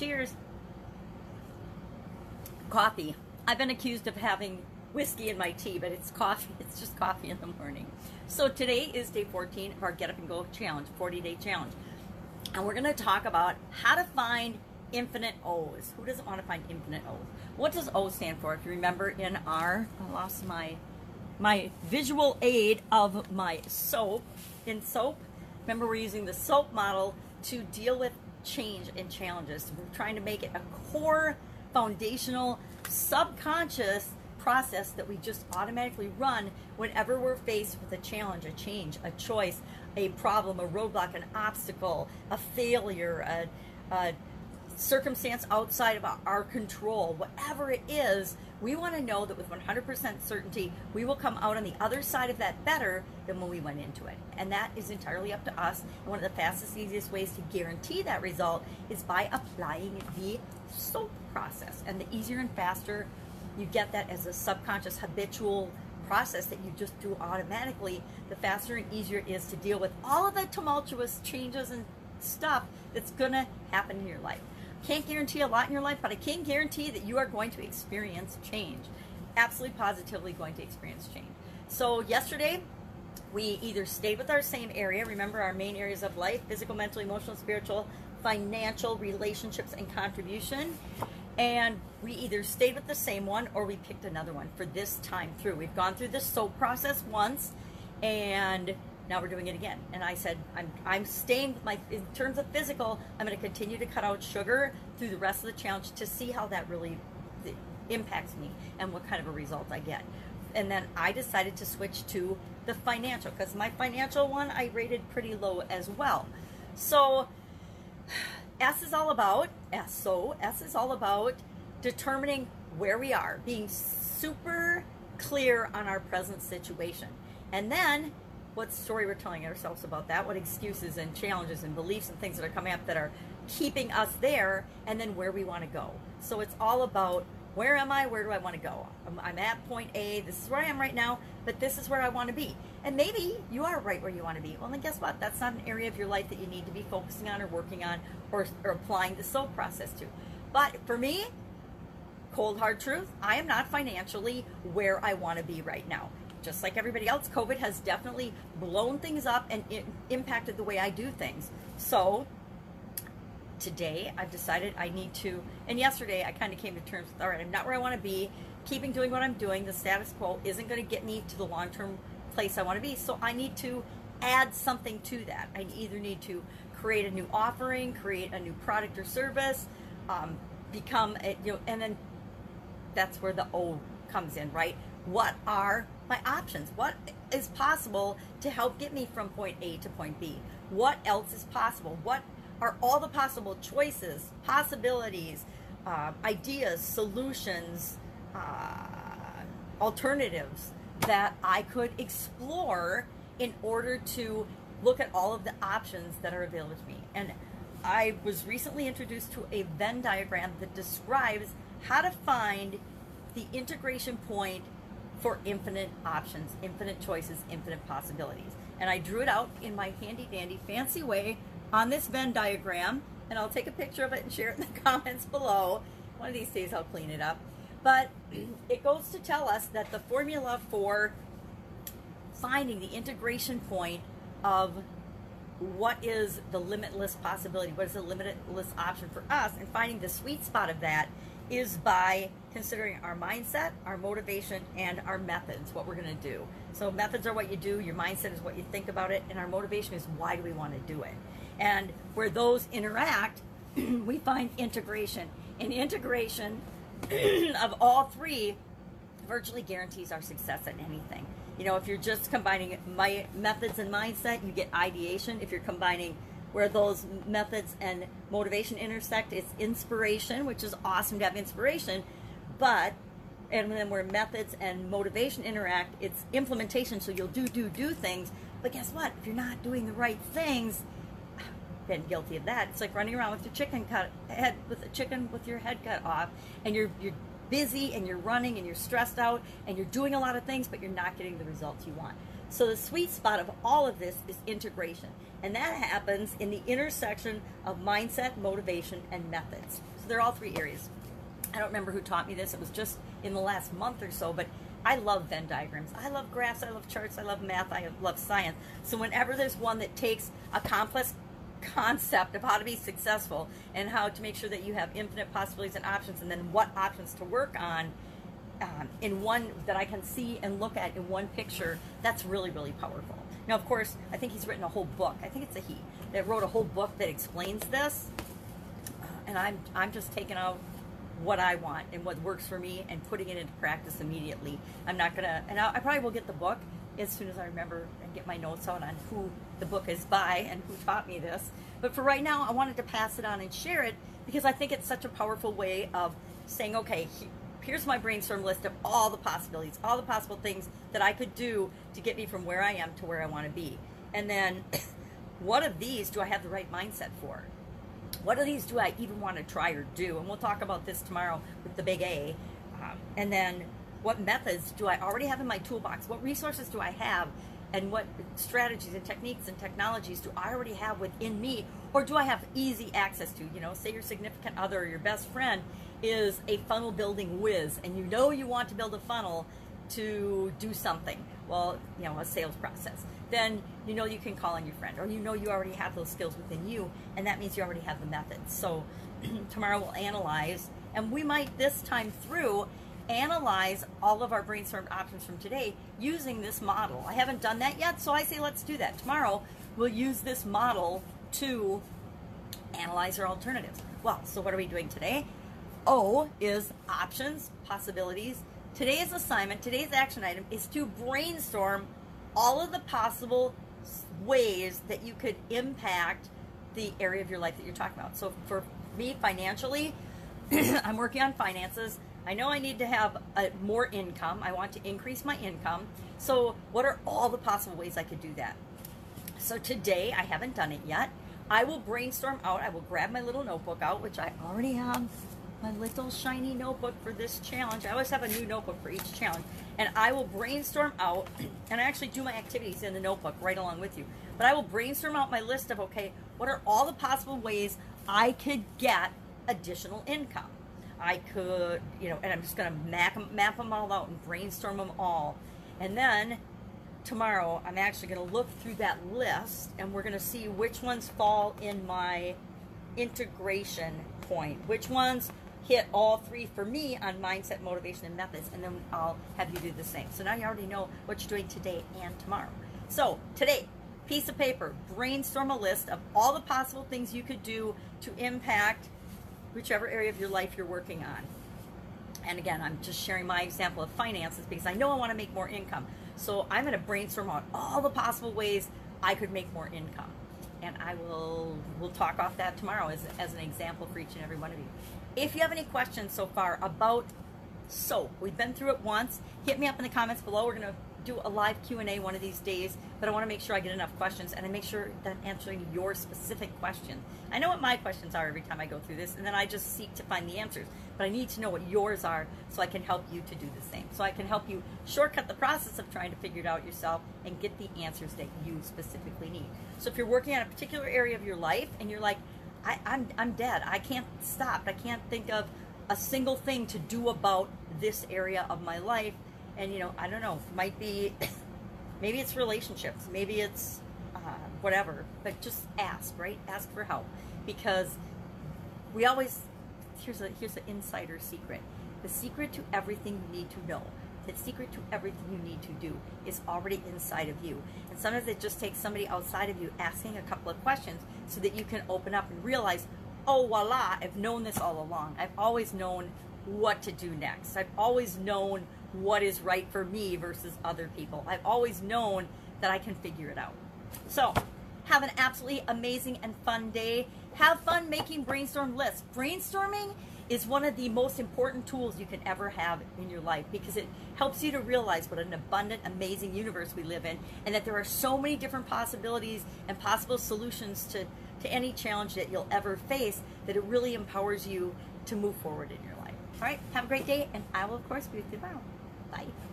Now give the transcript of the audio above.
Cheers. Coffee. I've been accused of having whiskey in my tea, but it's coffee. It's just coffee in the morning. So today is day 14 of our Get Up and Go challenge, 40 day challenge. And we're going to talk about how to find infinite O's. Who doesn't want to find infinite O's? What does O stand for? If you remember in our, I lost my my visual aid of my soap. In soap, remember we're using the soap model to deal with change and challenges. We're trying to make it a core, foundational, subconscious process that we just automatically run whenever we're faced with a challenge, a change, a choice, a problem, a roadblock, an obstacle, a failure, a, a circumstance outside of our control, whatever it is, we want to know that with 100% certainty, we will come out on the other side of that better than when we went into it. And that is entirely up to us. And one of the fastest, easiest ways to guarantee that result is by applying the SOAP process. And the easier and faster you get that as a subconscious, habitual process that you just do automatically, the faster and easier it is to deal with all of the tumultuous changes and stuff that's going to happen in your life. Can't guarantee a lot in your life, but I can guarantee that you are going to experience change. Absolutely positively going to experience change. So yesterday, we either stayed with our same area, remember our main areas of life, physical, mental, emotional, spiritual, financial, relationships, and contribution. And we either stayed with the same one or we picked another one for this time through. We've gone through the soap process once and now we're doing it again. And I said, I'm, I'm staying my, in terms of physical, I'm going to continue to cut out sugar through the rest of the challenge to see how that really impacts me and what kind of a result I get. And then I decided to switch to the financial because my financial one I rated pretty low as well. So S is all about, S, so S is all about determining where we are, being super clear on our present situation. And then what story we're telling ourselves about that, what excuses and challenges and beliefs and things that are coming up that are keeping us there, and then where we want to go. So it's all about where am I? Where do I want to go? I'm, I'm, at point A. This is where I am right now, but this is where I want to be. And maybe you are right where you want to be. Well, then guess what? That's not an area of your life that you need to be focusing on or working on or, or applying the soul process to. But for me, cold hard truth, I am not financially where I want to be right now just like everybody else, COVID has definitely blown things up and impacted the way I do things. So today I've decided I need to, and yesterday I kind of came to terms with, all right, I'm not where I want to be. Keeping doing what I'm doing, the status quo isn't going to get me to the long term place I want to be. So I need to add something to that. I either need to create a new offering, create a new product or service, um, become, a, you know, and then that's where the O comes in, right? What are my options. What is possible to help get me from point A to point B? What else is possible? What are all the possible choices, possibilities, uh, ideas, solutions, uh, alternatives that I could explore in order to look at all of the options that are available to me? And I was recently introduced to a Venn diagram that describes how to find the integration point for infinite options, infinite choices, infinite possibilities. And I drew it out in my handy dandy fancy way on this Venn diagram, and I'll take a picture of it and share it in the comments below. One of these days I'll clean it up. But it goes to tell us that the formula for finding the integration point of what is the limitless possibility, what is the limitless option for us, and finding the sweet spot of that is by considering our mindset, our motivation, and our methods, what we're going to do. So, methods are what you do, your mindset is what you think about it, and our motivation is why do we want to do it. And where those interact, we find integration. And integration of all three virtually guarantees our success at anything. You know, if you're just combining my methods and mindset, you get ideation. If you're combining where those methods and motivation intersect. It's inspiration, which is awesome to have inspiration, but and then where methods and motivation interact, it's implementation. So you'll do, do, do things. But guess what? If you're not doing the right things, been guilty of that. It's like running around with your chicken cut head with a chicken with your head cut off, and you're you're busy and you're running and you're stressed out and you're doing a lot of things, but you're not getting the results you want. So the sweet spot of all of this is integration. And that happens in the intersection of mindset, motivation, and methods. So they're all three areas. I don't remember who taught me this. It was just in the last month or so, but I love Venn diagrams. I love graphs. I love charts. I love math. I love science. So whenever there's one that takes a complex concept of how to be successful and how to make sure that you have infinite possibilities and options and then what options to work on um, in one that I can see and look at in one picture, that's really, really powerful. Now, of course, I think he's written a whole book. I think it's a he that wrote a whole book that explains this. Uh, and I'm, I'm just taking out what I want and what works for me and putting it into practice immediately. I'm not gonna, and I, I probably will get the book as soon as I remember and get my notes out on who the book is by and who taught me this. But for right now, I wanted to pass it on and share it because I think it's such a powerful way of saying, okay, here's my brainstorm list of all the possibilities, all the possible things that I could do to get me from where I am to where I want to be. And then, what of these do I have the right mindset for? What of these do I even want to try or do? And we'll talk about this tomorrow with the big A. Um, and then, what methods do I already have in my toolbox? What resources do I have? And what strategies and techniques and technologies do I already have within me? Or do I have easy access to? You know, say your significant other or your best friend is a funnel building whiz and you know you want to build a funnel to do something well you know a sales process then you know you can call on your friend or you know you already have those skills within you and that means you already have the methods so tomorrow we'll analyze and we might this time through analyze all of our brainstormed options from today using this model i haven't done that yet so i say let's do that tomorrow we'll use this model to analyze our alternatives well so what are we doing today O is options, possibilities. Today's assignment, today's action item is to brainstorm all of the possible ways that you could impact the area of your life that you're talking about. So for me, financially, I'm working on finances. I know I need to have a, more income. I want to increase my income. So what are all the possible ways I could do that? So today, I haven't done it yet. I will brainstorm out. I will grab my little notebook out, which I already have my little shiny notebook for this challenge. I always have a new notebook for each challenge. And I will brainstorm out, and I actually do my activities in the notebook right along with you. But I will brainstorm out my list of, okay, what are all the possible ways I could get additional income? I could, you know, and I'm just going to map, map them all out and brainstorm them all. And then tomorrow, I'm actually going to look through that list and we're going to see which ones fall in my integration point, which ones hit all three for me on mindset, motivation, and methods, and then I'll have you do the same. So now you already know what you're doing today and tomorrow. So today, piece of paper, brainstorm a list of all the possible things you could do to impact whichever area of your life you're working on. And again, I'm just sharing my example of finances because I know I want to make more income. So I'm going to brainstorm out all the possible ways I could make more income. And I will we'll talk off that tomorrow as, as an example for each and every one of you. If you have any questions so far about soap, we've been through it once. Hit me up in the comments below. We're going to do a live Q&A one of these days, but I want to make sure I get enough questions and I make sure that I'm answering your specific question. I know what my questions are every time I go through this, and then I just seek to find the answers. But I need to know what yours are so I can help you to do the same. So I can help you shortcut the process of trying to figure it out yourself and get the answers that you specifically need. So if you're working on a particular area of your life and you're like, I, I'm, I'm dead. I can't stop. I can't think of a single thing to do about this area of my life. And, you know, I don't know, might be, maybe it's relationships, maybe it's uh, whatever, but just ask, right? Ask for help because we always, here's a, here's an insider secret. The secret to everything you need to know the secret to everything you need to do is already inside of you. And sometimes it just takes somebody outside of you asking a couple of questions so that you can open up and realize, oh, voila, I've known this all along. I've always known what to do next. I've always known what is right for me versus other people. I've always known that I can figure it out. So, have an absolutely amazing and fun day. Have fun making brainstorm lists. Brainstorming is one of the most important tools you can ever have in your life because it helps you to realize what an abundant, amazing universe we live in and that there are so many different possibilities and possible solutions to, to any challenge that you'll ever face that it really empowers you to move forward in your life. All right, have a great day, and I will, of course, be with you tomorrow. Bye.